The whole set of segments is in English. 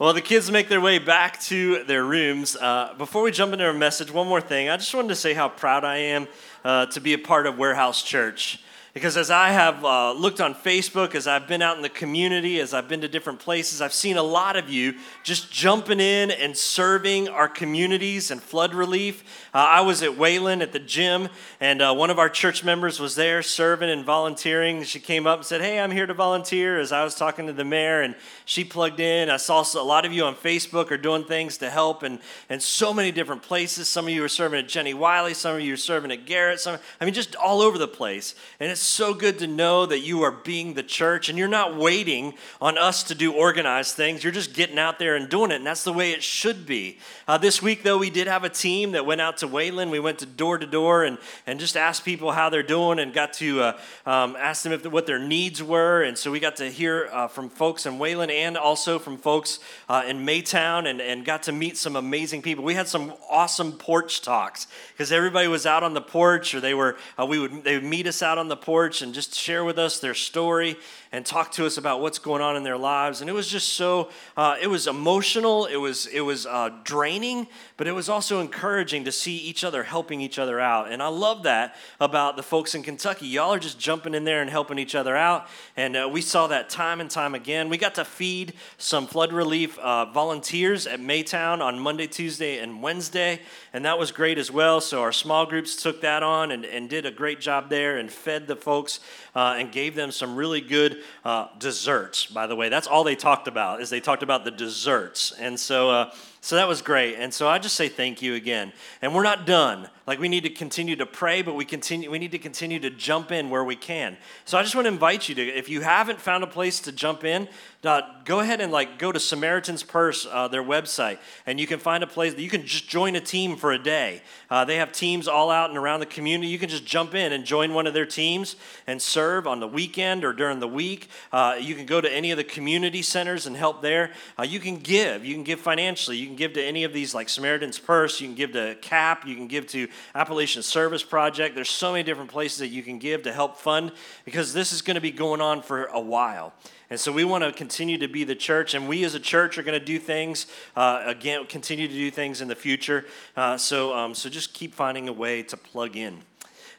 Well, the kids make their way back to their rooms. Uh, before we jump into our message, one more thing. I just wanted to say how proud I am uh, to be a part of Warehouse Church. Because as I have uh, looked on Facebook, as I've been out in the community, as I've been to different places, I've seen a lot of you just jumping in and serving our communities and flood relief. Uh, I was at Wayland at the gym, and uh, one of our church members was there serving and volunteering. She came up and said, Hey, I'm here to volunteer. As I was talking to the mayor, and she plugged in. I saw a lot of you on Facebook are doing things to help, and, and so many different places. Some of you are serving at Jenny Wiley, some of you are serving at Garrett. Some, I mean, just all over the place. And it's so good to know that you are being the church and you're not waiting on us to do organized things. You're just getting out there and doing it, and that's the way it should be. Uh, this week, though, we did have a team that went out to Wayland. We went to door to door and, and just asked people how they're doing and got to uh, um, ask them if, what their needs were. And so we got to hear uh, from folks in Wayland and also from folks uh, in Maytown and, and got to meet some amazing people. We had some awesome porch talks because everybody was out on the porch or they were, uh, we would, they would meet us out on the porch and just share with us their story and talk to us about what's going on in their lives. And it was just so, uh, it was emotional, it was, it was uh, draining, but it was also encouraging to see each other helping each other out. And I love that about the folks in Kentucky. Y'all are just jumping in there and helping each other out. And uh, we saw that time and time again. We got to feed some flood relief uh, volunteers at Maytown on Monday, Tuesday, and Wednesday. And that was great as well. So our small groups took that on and, and did a great job there and fed the folks uh, and gave them some really good uh, desserts, by the way. That's all they talked about, is they talked about the desserts. And so, uh, so that was great. And so I just say thank you again. And we're not done. Like we need to continue to pray, but we continue we need to continue to jump in where we can. So I just want to invite you to if you haven't found a place to jump in, uh, go ahead and like go to Samaritan's Purse, uh, their website, and you can find a place that you can just join a team for a day. Uh, they have teams all out and around the community. You can just jump in and join one of their teams and serve on the weekend or during the week. Uh, you can go to any of the community centers and help there. Uh, you can give. You can give financially. You can give to any of these like Samaritan's Purse. You can give to CAP. You can give to Appalachian Service Project. There's so many different places that you can give to help fund because this is going to be going on for a while. And so we want to continue to be the church, and we as a church are going to do things uh, again, continue to do things in the future. Uh, so, um, so just keep finding a way to plug in.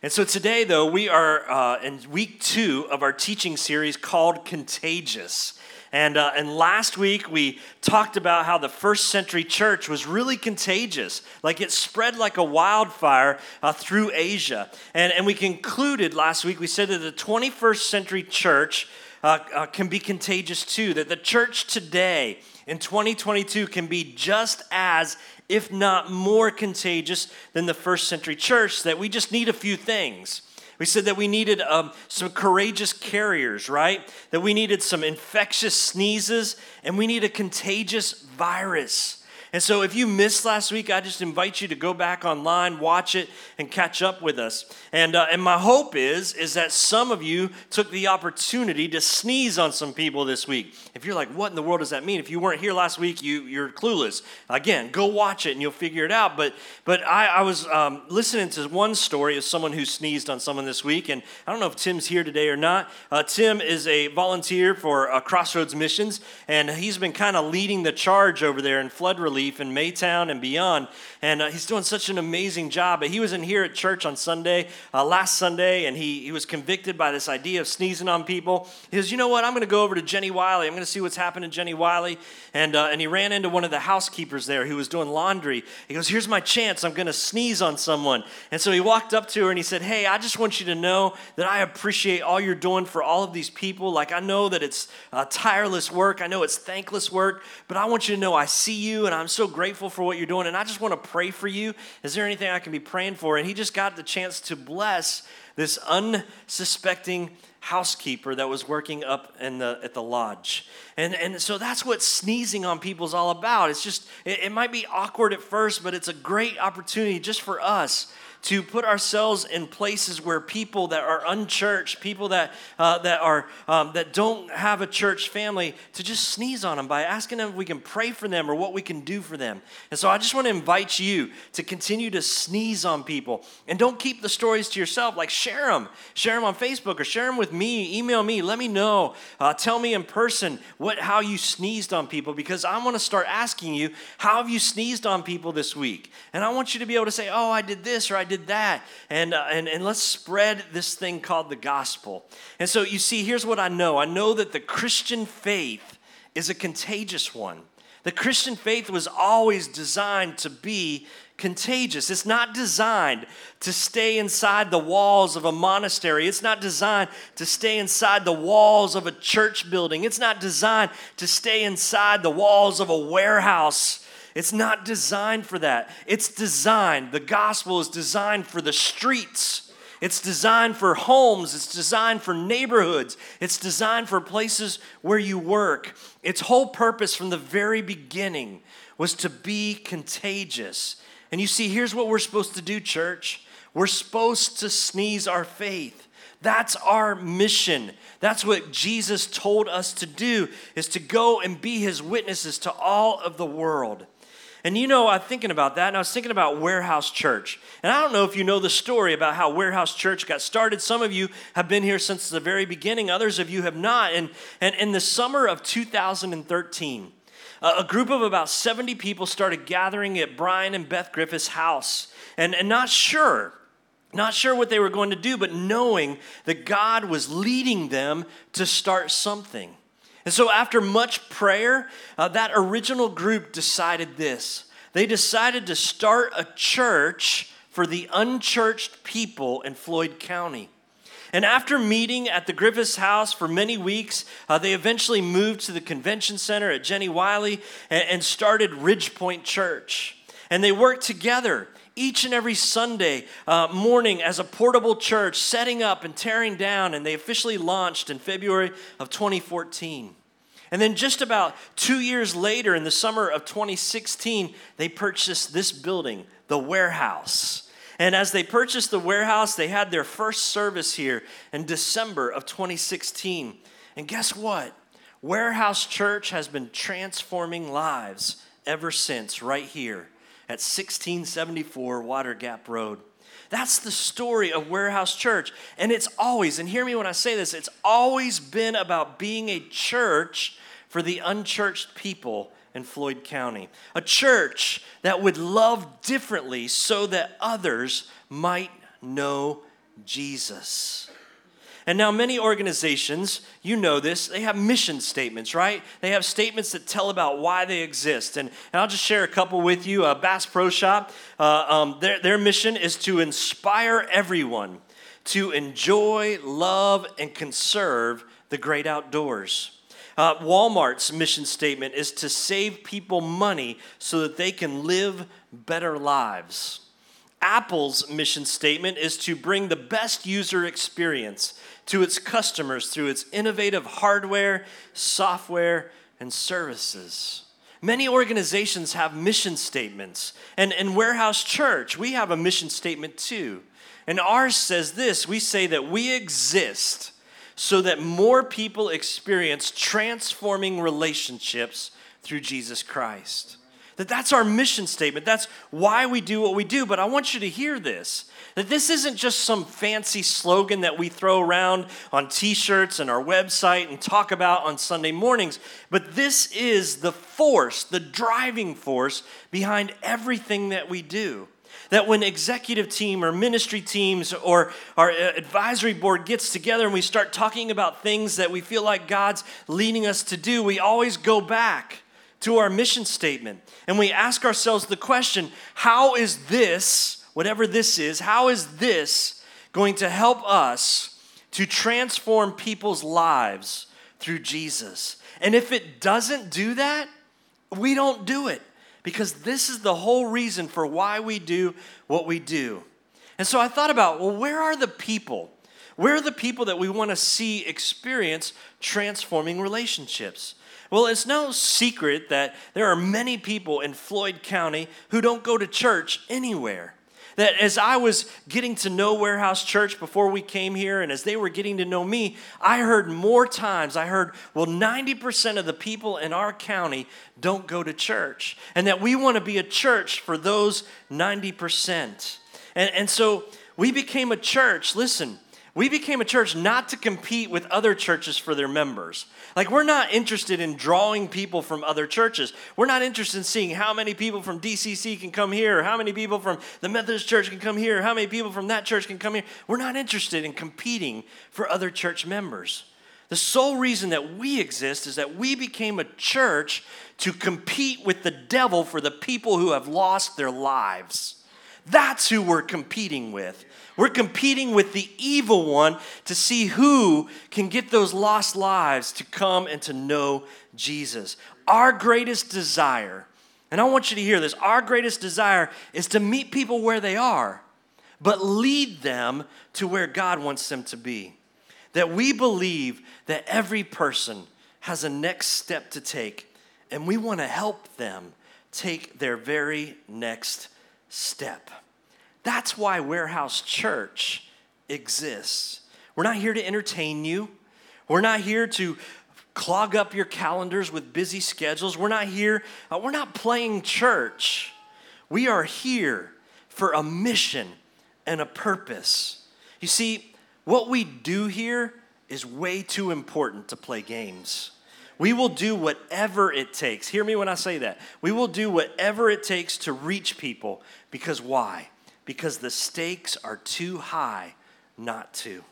And so today, though, we are uh, in week two of our teaching series called Contagious. And, uh, and last week we talked about how the first century church was really contagious. Like it spread like a wildfire uh, through Asia. And, and we concluded last week, we said that the 21st century church uh, uh, can be contagious too. That the church today in 2022 can be just as, if not more contagious than the first century church, that we just need a few things. We said that we needed um, some courageous carriers, right? That we needed some infectious sneezes, and we need a contagious virus. And so, if you missed last week, I just invite you to go back online, watch it, and catch up with us. And, uh, and my hope is, is that some of you took the opportunity to sneeze on some people this week. If you're like, what in the world does that mean? If you weren't here last week, you, you're clueless. Again, go watch it and you'll figure it out. But, but I, I was um, listening to one story of someone who sneezed on someone this week. And I don't know if Tim's here today or not. Uh, Tim is a volunteer for uh, Crossroads Missions, and he's been kind of leading the charge over there in flood relief Relief in Maytown and beyond. And uh, he's doing such an amazing job. But he was in here at church on Sunday, uh, last Sunday, and he, he was convicted by this idea of sneezing on people. He says, You know what? I'm going to go over to Jenny Wiley. I'm going to see what's happened to Jenny Wiley. And, uh, and he ran into one of the housekeepers there who was doing laundry. He goes, Here's my chance. I'm going to sneeze on someone. And so he walked up to her and he said, Hey, I just want you to know that I appreciate all you're doing for all of these people. Like, I know that it's uh, tireless work, I know it's thankless work, but I want you to know I see you and I'm so grateful for what you're doing, and I just want to pray for you. Is there anything I can be praying for? And he just got the chance to bless this unsuspecting housekeeper that was working up in the, at the lodge. And, and so that's what sneezing on people is all about. It's just, it, it might be awkward at first, but it's a great opportunity just for us to put ourselves in places where people that are unchurched, people that, uh, that, are, um, that don't have a church family, to just sneeze on them by asking them if we can pray for them or what we can do for them. And so I just want to invite you to continue to sneeze on people. And don't keep the stories to yourself. Like, share them. Share them on Facebook or share them with me. Email me. Let me know. Uh, tell me in person what, how you sneezed on people because I want to start asking you, how have you sneezed on people this week? And I want you to be able to say, oh, I did this or I did that. And, uh, and, and let's spread this thing called the gospel. And so you see, here's what I know I know that the Christian faith is a contagious one. The Christian faith was always designed to be contagious. It's not designed to stay inside the walls of a monastery. It's not designed to stay inside the walls of a church building. It's not designed to stay inside the walls of a warehouse. It's not designed for that. It's designed, the gospel is designed for the streets. It's designed for homes. It's designed for neighborhoods. It's designed for places where you work. Its whole purpose from the very beginning was to be contagious. And you see, here's what we're supposed to do, church. We're supposed to sneeze our faith. That's our mission. That's what Jesus told us to do is to go and be his witnesses to all of the world. And you know, I'm thinking about that, and I was thinking about Warehouse Church. And I don't know if you know the story about how Warehouse Church got started. Some of you have been here since the very beginning, others of you have not. And, and in the summer of 2013, a group of about 70 people started gathering at Brian and Beth Griffith's house, and, and not sure. Not sure what they were going to do, but knowing that God was leading them to start something. And so, after much prayer, uh, that original group decided this. They decided to start a church for the unchurched people in Floyd County. And after meeting at the Griffiths house for many weeks, uh, they eventually moved to the convention center at Jenny Wiley and, and started Ridgepoint Church. And they worked together each and every Sunday uh, morning as a portable church, setting up and tearing down, and they officially launched in February of 2014. And then, just about two years later, in the summer of 2016, they purchased this building, the warehouse. And as they purchased the warehouse, they had their first service here in December of 2016. And guess what? Warehouse Church has been transforming lives ever since, right here at 1674 Water Gap Road. That's the story of Warehouse Church. And it's always, and hear me when I say this, it's always been about being a church for the unchurched people in Floyd County. A church that would love differently so that others might know Jesus. And now, many organizations, you know this, they have mission statements, right? They have statements that tell about why they exist. And, and I'll just share a couple with you. Uh, Bass Pro Shop, uh, um, their, their mission is to inspire everyone to enjoy, love, and conserve the great outdoors. Uh, Walmart's mission statement is to save people money so that they can live better lives. Apple's mission statement is to bring the best user experience to its customers through its innovative hardware, software, and services. Many organizations have mission statements, and in Warehouse Church, we have a mission statement too. And ours says this we say that we exist so that more people experience transforming relationships through Jesus Christ. That that's our mission statement. That's why we do what we do. But I want you to hear this that this isn't just some fancy slogan that we throw around on t shirts and our website and talk about on Sunday mornings, but this is the force, the driving force behind everything that we do that when executive team or ministry teams or our advisory board gets together and we start talking about things that we feel like God's leading us to do, we always go back to our mission statement and we ask ourselves the question how is this, whatever this is, how is this going to help us to transform people's lives through Jesus? And if it doesn't do that, we don't do it because this is the whole reason for why we do what we do. And so I thought about, well, where are the people? Where are the people that we want to see experience transforming relationships? Well, it's no secret that there are many people in Floyd County who don't go to church anywhere. That as I was getting to know Warehouse Church before we came here, and as they were getting to know me, I heard more times, I heard, well, 90% of the people in our county don't go to church. And that we want to be a church for those 90%. And, and so we became a church, listen, we became a church not to compete with other churches for their members. Like, we're not interested in drawing people from other churches. We're not interested in seeing how many people from DCC can come here, how many people from the Methodist church can come here, how many people from that church can come here. We're not interested in competing for other church members. The sole reason that we exist is that we became a church to compete with the devil for the people who have lost their lives. That's who we're competing with. We're competing with the evil one to see who can get those lost lives to come and to know Jesus. Our greatest desire, and I want you to hear this our greatest desire is to meet people where they are, but lead them to where God wants them to be. That we believe that every person has a next step to take, and we want to help them take their very next step. That's why Warehouse Church exists. We're not here to entertain you. We're not here to clog up your calendars with busy schedules. We're not here, uh, we're not playing church. We are here for a mission and a purpose. You see, what we do here is way too important to play games. We will do whatever it takes. Hear me when I say that. We will do whatever it takes to reach people because why? Because the stakes are too high not to.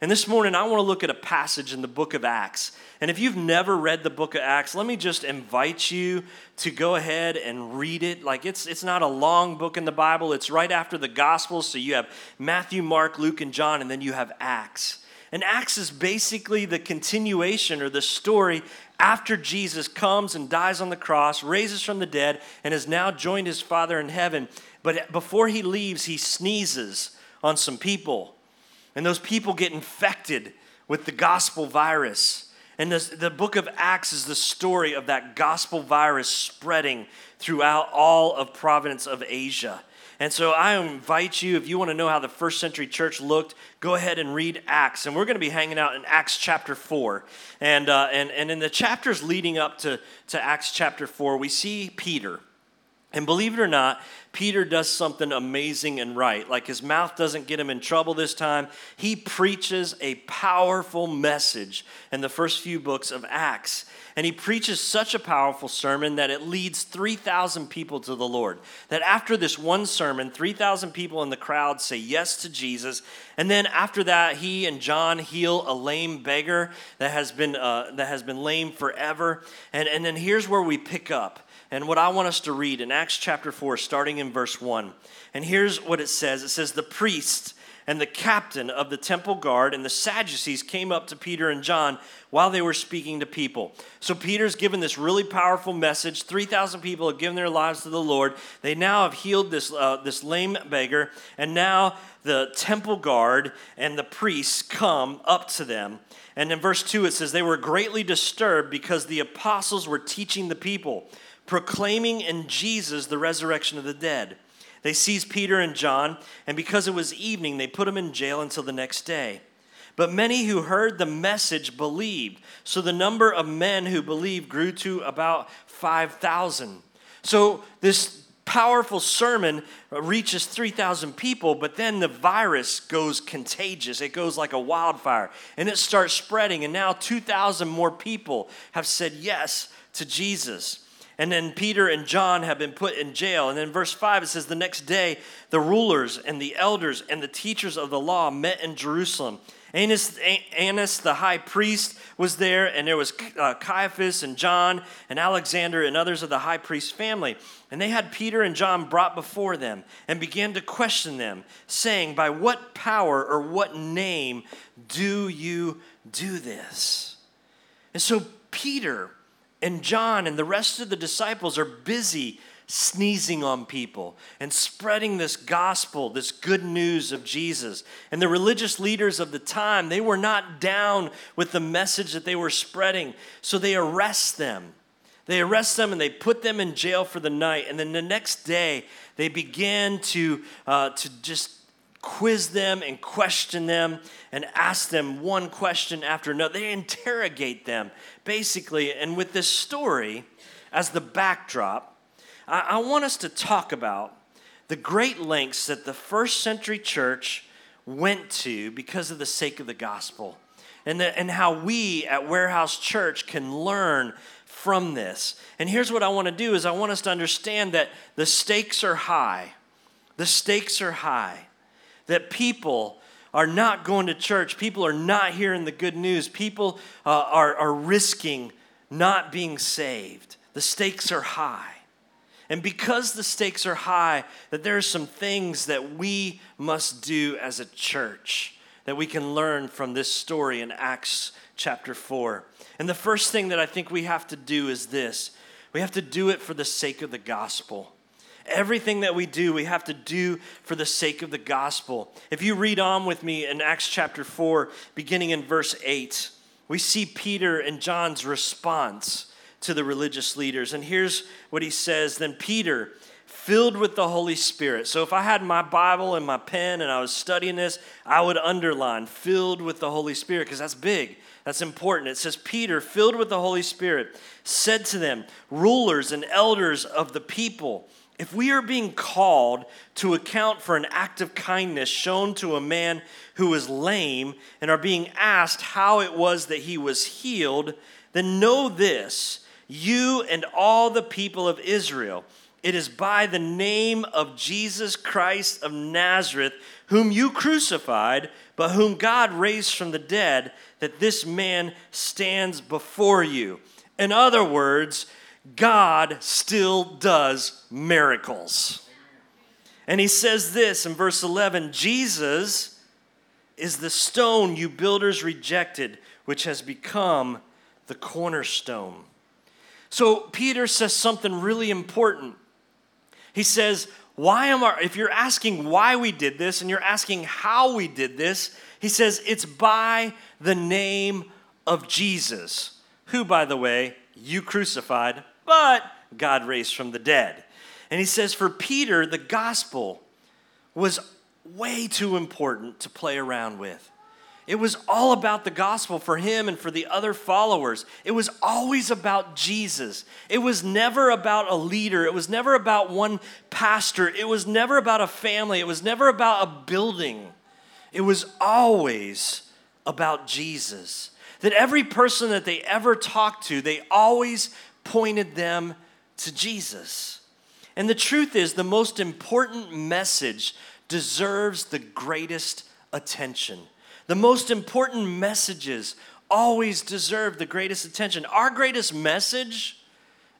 And this morning, I want to look at a passage in the book of Acts. And if you've never read the book of Acts, let me just invite you to go ahead and read it. Like it's, it's not a long book in the Bible, it's right after the Gospels. So you have Matthew, Mark, Luke, and John, and then you have Acts. And Acts is basically the continuation or the story after Jesus comes and dies on the cross, raises from the dead, and has now joined his Father in heaven. But before he leaves, he sneezes on some people. And those people get infected with the gospel virus. And this, the book of Acts is the story of that gospel virus spreading throughout all of province of Asia. And so I invite you, if you want to know how the first century church looked, go ahead and read Acts. And we're going to be hanging out in Acts chapter 4. And, uh, and, and in the chapters leading up to, to Acts chapter 4, we see Peter. And believe it or not, Peter does something amazing and right. Like his mouth doesn't get him in trouble this time. He preaches a powerful message in the first few books of Acts. And he preaches such a powerful sermon that it leads 3,000 people to the Lord. That after this one sermon, 3,000 people in the crowd say yes to Jesus. And then after that, he and John heal a lame beggar that has been, uh, that has been lame forever. And, and then here's where we pick up and what I want us to read in Acts chapter 4, starting in verse 1. And here's what it says it says, The priest and the captain of the temple guard and the Sadducees came up to Peter and John while they were speaking to people. So Peter's given this really powerful message. 3,000 people have given their lives to the Lord. They now have healed this, uh, this lame beggar, and now the temple guard and the priests come up to them. And in verse 2, it says, They were greatly disturbed because the apostles were teaching the people proclaiming in Jesus the resurrection of the dead. They seized Peter and John, and because it was evening, they put them in jail until the next day. But many who heard the message believed. So the number of men who believed grew to about 5,000. So this powerful sermon reaches 3,000 people, but then the virus goes contagious. It goes like a wildfire and it starts spreading. And now 2,000 more people have said yes to Jesus. And then Peter and John have been put in jail. And then verse 5 it says, The next day, the rulers and the elders and the teachers of the law met in Jerusalem. Annas, Annas the high priest was there, and there was uh, Caiaphas and John and Alexander and others of the high priest's family. And they had Peter and John brought before them and began to question them, saying, By what power or what name do you do this? And so Peter and John and the rest of the disciples are busy sneezing on people and spreading this gospel, this good news of Jesus. And the religious leaders of the time, they were not down with the message that they were spreading, so they arrest them. They arrest them and they put them in jail for the night. And then the next day, they begin to, uh, to just quiz them and question them and ask them one question after another. They interrogate them, basically. And with this story as the backdrop, I, I want us to talk about the great lengths that the first century church went to because of the sake of the gospel. And, the, and how we at Warehouse Church can learn from this. And here's what I want to do is I want us to understand that the stakes are high. The stakes are high that people are not going to church, people are not hearing the good news, people uh, are, are risking not being saved. The stakes are high. And because the stakes are high, that there are some things that we must do as a church that we can learn from this story in Acts chapter 4. And the first thing that I think we have to do is this we have to do it for the sake of the gospel. Everything that we do, we have to do for the sake of the gospel. If you read on with me in Acts chapter 4, beginning in verse 8, we see Peter and John's response to the religious leaders. And here's what he says Then Peter, filled with the Holy Spirit. So if I had my Bible and my pen and I was studying this, I would underline filled with the Holy Spirit because that's big. That's important. It says, Peter, filled with the Holy Spirit, said to them, rulers and elders of the people, if we are being called to account for an act of kindness shown to a man who is lame and are being asked how it was that he was healed, then know this, you and all the people of Israel. It is by the name of Jesus Christ of Nazareth, whom you crucified, but whom God raised from the dead, that this man stands before you. In other words, God still does miracles. And he says this in verse 11 Jesus is the stone you builders rejected, which has become the cornerstone. So Peter says something really important. He says, why am I, if you're asking why we did this and you're asking how we did this, he says, it's by the name of Jesus, who, by the way, you crucified but God raised from the dead. And he says, for Peter, the gospel was way too important to play around with. It was all about the gospel for him and for the other followers. It was always about Jesus. It was never about a leader. It was never about one pastor. It was never about a family. It was never about a building. It was always about Jesus. That every person that they ever talked to, they always pointed them to Jesus. And the truth is, the most important message deserves the greatest attention. The most important messages always deserve the greatest attention. Our greatest message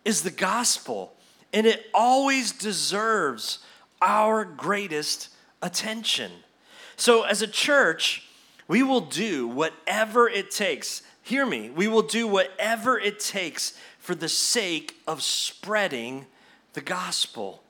is the gospel, and it always deserves our greatest attention. So, as a church, we will do whatever it takes. Hear me, we will do whatever it takes for the sake of spreading the gospel.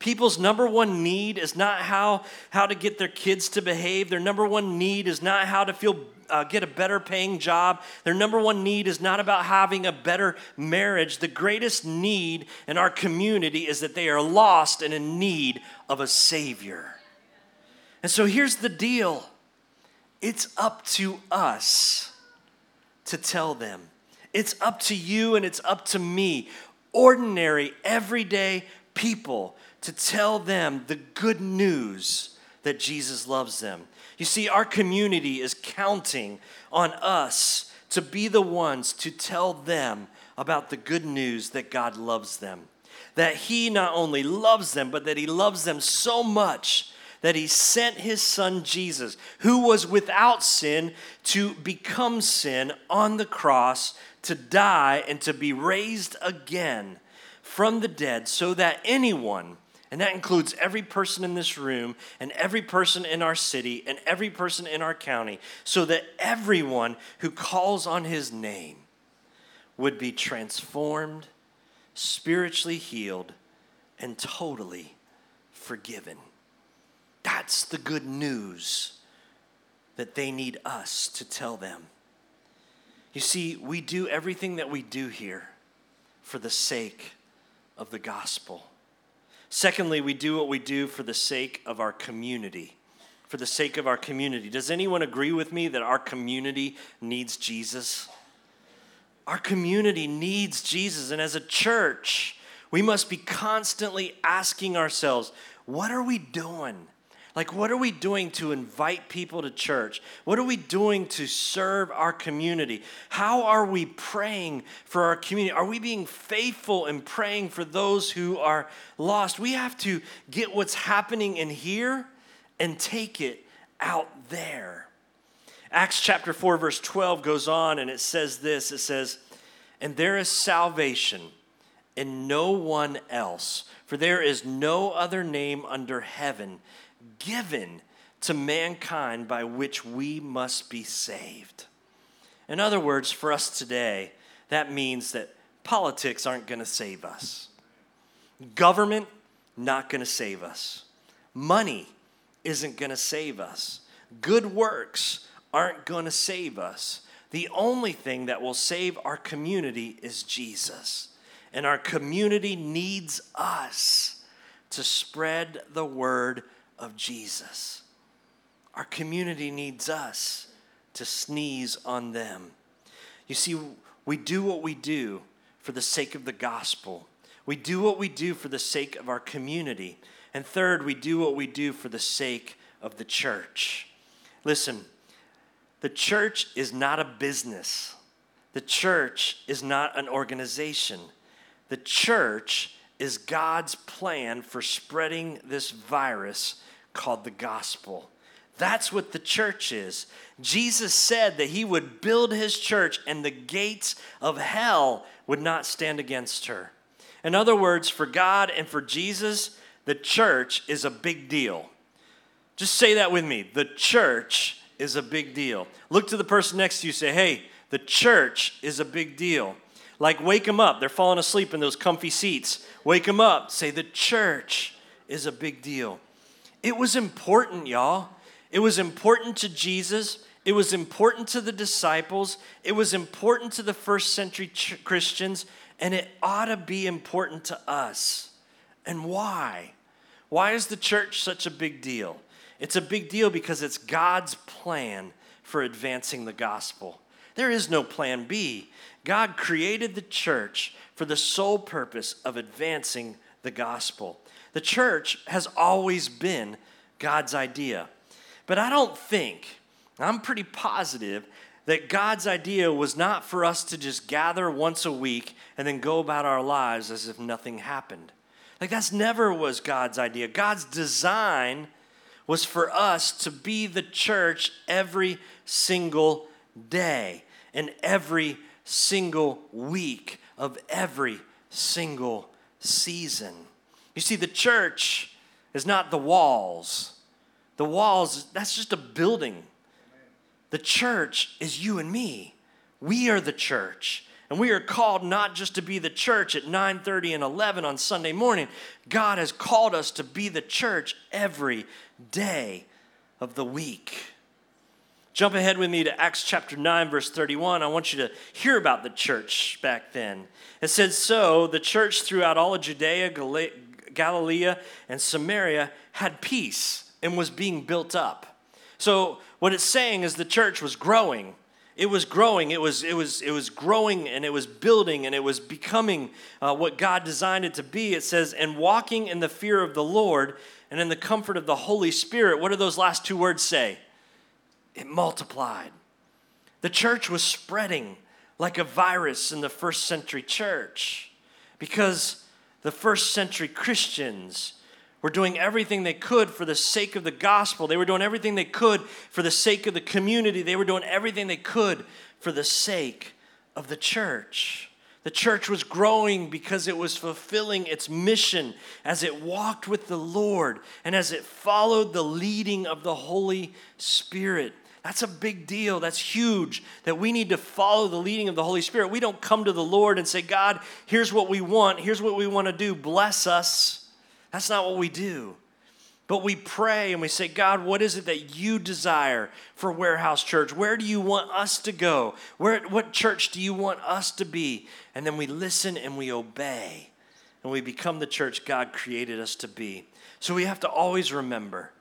People's number one need is not how, how to get their kids to behave. Their number one need is not how to feel uh, get a better paying job. Their number one need is not about having a better marriage. The greatest need in our community is that they are lost and in need of a Savior. And so here's the deal it's up to us to tell them. It's up to you and it's up to me, ordinary, everyday people, to tell them the good news that Jesus loves them. You see, our community is counting on us to be the ones to tell them about the good news that God loves them. That He not only loves them, but that He loves them so much that He sent His Son Jesus, who was without sin, to become sin on the cross to die and to be raised again from the dead so that anyone, and that includes every person in this room and every person in our city and every person in our county, so that everyone who calls on his name would be transformed, spiritually healed, and totally forgiven. That's the good news that they need us to tell them. You see, we do everything that we do here for the sake of the gospel. Secondly, we do what we do for the sake of our community. For the sake of our community. Does anyone agree with me that our community needs Jesus? Our community needs Jesus. And as a church, we must be constantly asking ourselves, what are we doing? Like, what are we doing to invite people to church? What are we doing to serve our community? How are we praying for our community? Are we being faithful in praying for those who are lost? We have to get what's happening in here and take it out there. Acts chapter 4, verse 12 goes on and it says this it says, And there is salvation in no one else, for there is no other name under heaven given to mankind by which we must be saved. In other words, for us today, that means that politics aren't going to save us. Government, not going to save us. Money isn't going to save us. Good works aren't going to save us. The only thing that will save our community is Jesus. And our community needs us to spread the word of Jesus. Our community needs us to sneeze on them. You see, we do what we do for the sake of the gospel. We do what we do for the sake of our community. And third, we do what we do for the sake of the church. Listen, the church is not a business, the church is not an organization. The church is God's plan for spreading this virus called the gospel. That's what the church is. Jesus said that he would build his church and the gates of hell would not stand against her. In other words, for God and for Jesus, the church is a big deal. Just say that with me. The church is a big deal. Look to the person next to you, say, hey, the church is a big deal. Like, wake them up. They're falling asleep in those comfy seats. Wake them up. Say, the church is a big deal. It was important, y'all. It was important to Jesus. It was important to the disciples. It was important to the first century ch- Christians. And it ought to be important to us. And why? Why is the church such a big deal? It's a big deal because it's God's plan for advancing the gospel. There is no plan B. God created the church for the sole purpose of advancing the gospel. The church has always been God's idea. But I don't think, I'm pretty positive, that God's idea was not for us to just gather once a week and then go about our lives as if nothing happened. Like that's never was God's idea. God's design was for us to be the church every single day and every single week of every single season. You see, the church is not the walls. The walls, that's just a building. The church is you and me. We are the church. And we are called not just to be the church at 9:30 and 11 on Sunday morning. God has called us to be the church every day of the week. Jump ahead with me to Acts chapter 9 verse 31. I want you to hear about the church back then. It says so the church throughout all of Judea, Galilee, and Samaria had peace and was being built up. So what it's saying is the church was growing it was growing it was it was it was growing and it was building and it was becoming uh, what god designed it to be it says and walking in the fear of the lord and in the comfort of the holy spirit what do those last two words say it multiplied the church was spreading like a virus in the first century church because the first century christians were doing everything they could for the sake of the gospel. They were doing everything they could for the sake of the community. They were doing everything they could for the sake of the church. The church was growing because it was fulfilling its mission as it walked with the Lord and as it followed the leading of the Holy Spirit. That's a big deal. That's huge that we need to follow the leading of the Holy Spirit. We don't come to the Lord and say, God, here's what we want. Here's what we want to do. Bless us. That's not what we do. But we pray and we say, God, what is it that you desire for Warehouse Church? Where do you want us to go? Where, what church do you want us to be? And then we listen and we obey and we become the church God created us to be. So we have to always remember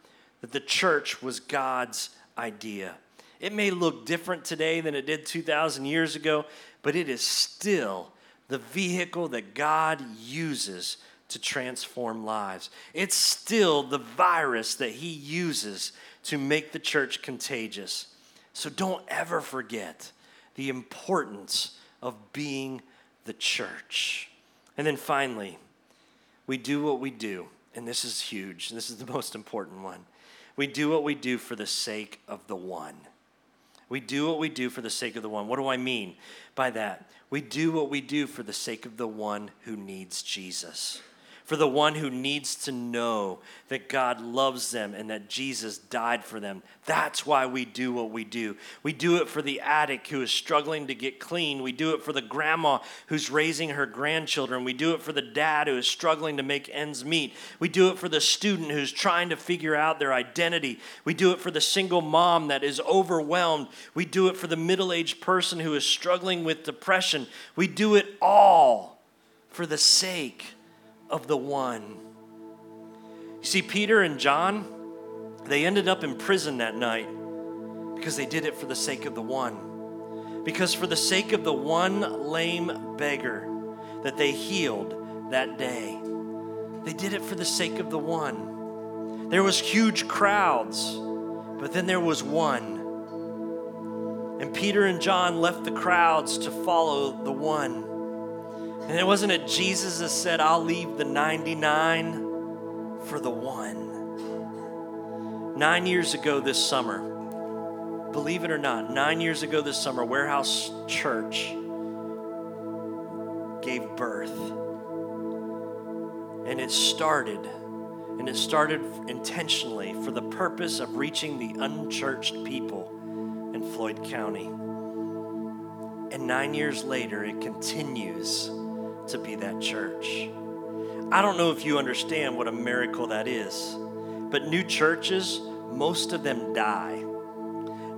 that the church was God's idea. It may look different today than it did 2,000 years ago, but it is still the vehicle that God uses to transform lives. It's still the virus that He uses to make the church contagious. So don't ever forget the importance of being the church. And then finally, we do what we do, and this is huge, this is the most important one. We do what we do for the sake of the one. We do what we do for the sake of the one. What do I mean by that? We do what we do for the sake of the one who needs Jesus for the one who needs to know that God loves them and that Jesus died for them. That's why we do what we do. We do it for the addict who is struggling to get clean. We do it for the grandma who's raising her grandchildren. We do it for the dad who is struggling to make ends meet. We do it for the student who's trying to figure out their identity. We do it for the single mom that is overwhelmed. We do it for the middle aged person who is struggling with depression. We do it all for the sake of the one. You see, Peter and John, they ended up in prison that night because they did it for the sake of the one. Because for the sake of the one lame beggar that they healed that day, they did it for the sake of the one. There was huge crowds, but then there was one. And Peter and John left the crowds to follow the one. And it wasn't it Jesus that said, I'll leave the 99 for the one. Nine years ago this summer, believe it or not, nine years ago this summer, Warehouse Church gave birth. And it started, and it started intentionally for the purpose of reaching the unchurched people in Floyd County. And nine years later, it continues to be that church. I don't know if you understand what a miracle that is, but new churches, most of them die.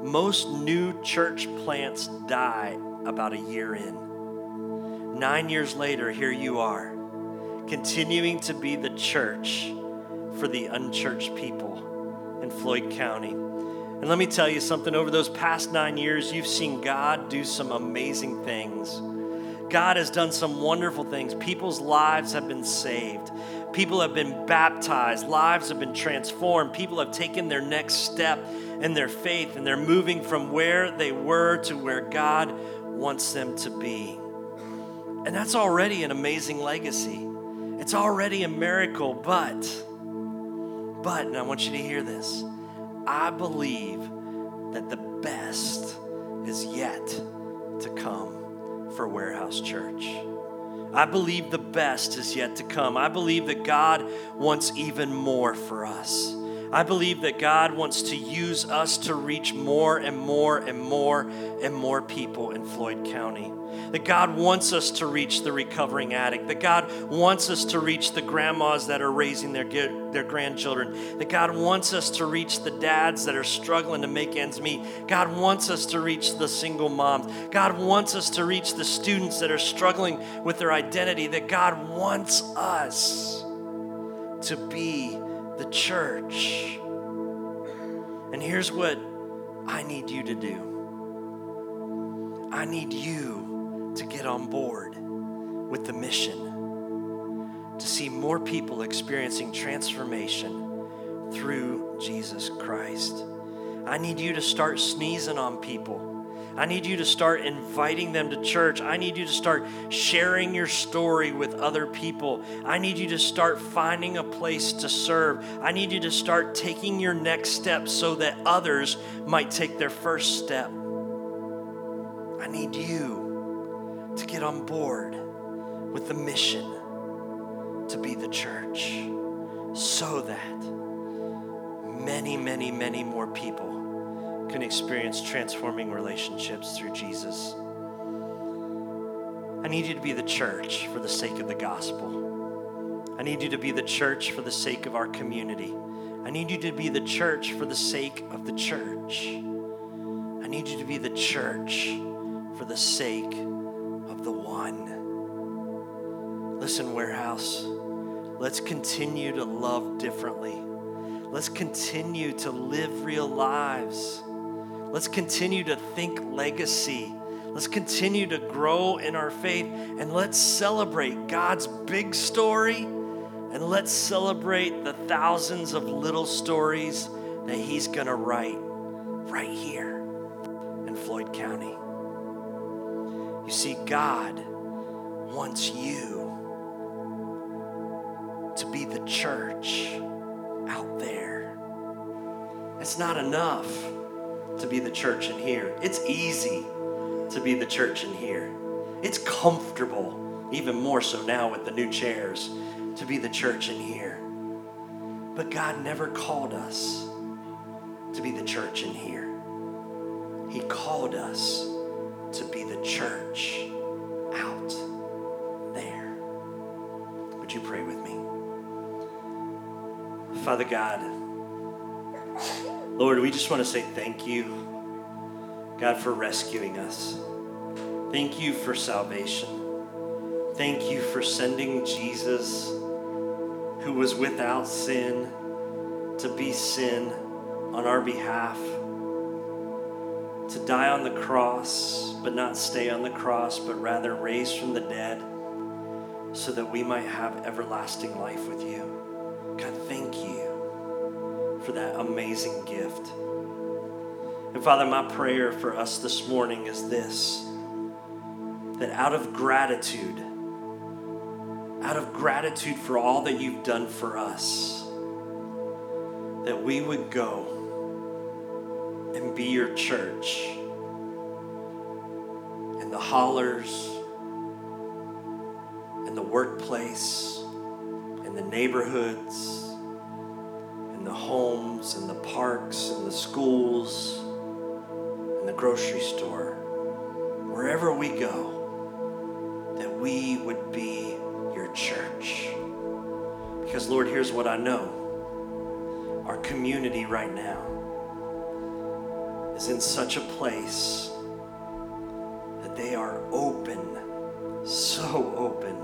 Most new church plants die about a year in. Nine years later, here you are, continuing to be the church for the unchurched people in Floyd County. And let me tell you something over those past nine years, you've seen God do some amazing things. God has done some wonderful things. People's lives have been saved. People have been baptized. Lives have been transformed. People have taken their next step in their faith and they're moving from where they were to where God wants them to be. And that's already an amazing legacy. It's already a miracle, but, but, and I want you to hear this I believe that the best is yet to come for Warehouse Church. I believe the best is yet to come. I believe that God wants even more for us. I believe that God wants to use us to reach more and more and more and more people in Floyd County. That God wants us to reach the recovering addict. That God wants us to reach the grandmas that are raising their, their grandchildren. That God wants us to reach the dads that are struggling to make ends meet. God wants us to reach the single moms. God wants us to reach the students that are struggling with their identity. That God wants us to be the church. And here's what I need you to do I need you to get on board with the mission to see more people experiencing transformation through Jesus Christ. I need you to start sneezing on people I need you to start inviting them to church. I need you to start sharing your story with other people. I need you to start finding a place to serve. I need you to start taking your next step so that others might take their first step. I need you to get on board with the mission to be the church so that many, many, many more people can experience transforming relationships through Jesus. I need you to be the church for the sake of the gospel. I need you to be the church for the sake of our community. I need you to be the church for the sake of the church. I need you to be the church for the sake of the one. Listen, warehouse, let's continue to love differently. Let's continue to live real lives. Let's continue to think legacy. Let's continue to grow in our faith and let's celebrate God's big story and let's celebrate the thousands of little stories that He's going to write right here in Floyd County. You see, God wants you to be the church out there. It's not enough to be the church in here. It's easy to be the church in here. It's comfortable, even more so now with the new chairs, to be the church in here. But God never called us to be the church in here. He called us to be the church out there. Would you pray with me? Father God, Lord, we just want to say thank you, God, for rescuing us. Thank you for salvation. Thank you for sending Jesus, who was without sin, to be sin on our behalf, to die on the cross, but not stay on the cross, but rather raise from the dead, so that we might have everlasting life with you. God, thank you for that amazing gift. And Father, my prayer for us this morning is this that out of gratitude, out of gratitude for all that you've done for us, that we would go and be your church in the hollers, in the workplace, in the neighborhoods, the homes, and the parks, and the schools, and the grocery store, wherever we go, that we would be your church. Because, Lord, here's what I know our community right now is in such a place that they are open, so open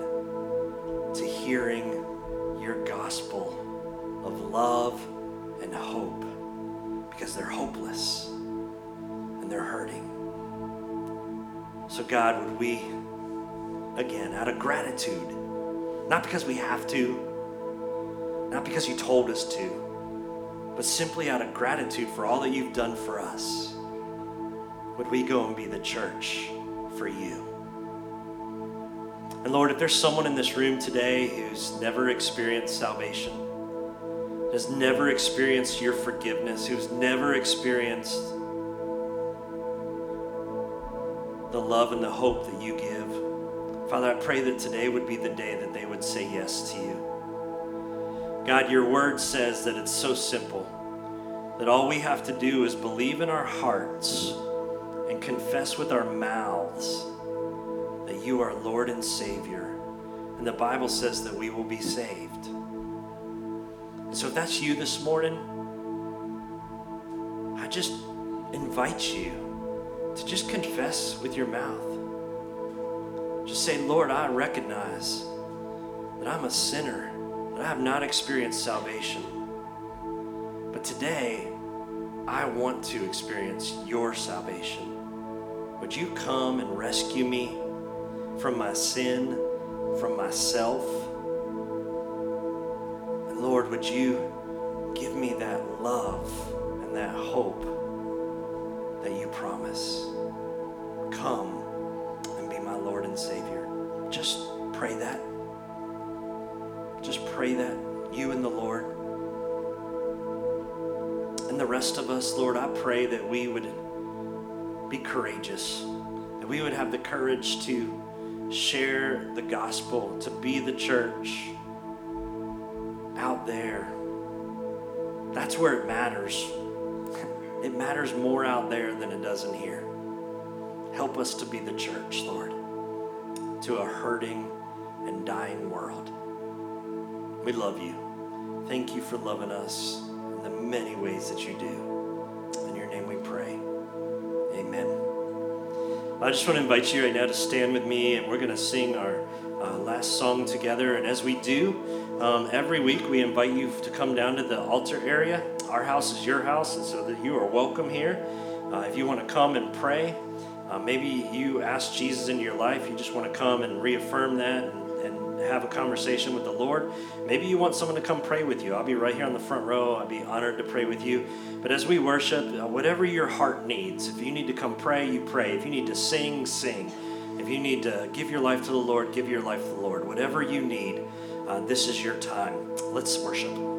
to hearing your gospel of love and hope because they're hopeless and they're hurting. So, God, would we, again, out of gratitude, not because we have to, not because you told us to, but simply out of gratitude for all that you've done for us, would we go and be the church for you? And Lord, if there's someone in this room today who's never experienced salvation, has never experienced your forgiveness, who's never experienced the love and the hope that you give, Father, I pray that today would be the day that they would say yes to you. God, your word says that it's so simple that all we have to do is believe in our hearts and confess with our mouths that you are Lord and Savior. And the Bible says that we will be saved. So if that's you this morning, I just invite you to just confess with your mouth. Just say, Lord, I recognize that I'm a sinner that I have not experienced salvation. But today, I want to experience your salvation. Would you come and rescue me from my sin, from myself? And Lord, would you give me that love and that hope that you promise? Come and be my Lord and Savior. Just pray that. Just pray that, you and the Lord. And the rest of us, Lord, I pray that we would be courageous, that we would have the courage to share the gospel, to be the church out there. That's where it matters. It matters more out there than it does in here. Help us to be the church, Lord, to a hurting and dying world. We love you. Thank you for loving us. In the many ways that you do. In your name we pray. Amen. I just want to invite you right now to stand with me, and we're going to sing our uh, last song together. And as we do, um, every week we invite you to come down to the altar area. Our house is your house, and so that you are welcome here. Uh, if you want to come and pray, uh, maybe you ask Jesus into your life, you just want to come and reaffirm that and, and have a conversation with the Lord. Maybe you want someone to come pray with you. I'll be right here on the front row. I'd be honored to pray with you. But as we worship, uh, whatever your heart needs, if you need to come pray, you pray. If you need to sing, sing. If you need to give your life to the Lord, give your life to the Lord. Whatever you need, uh, this is your time. Let's worship.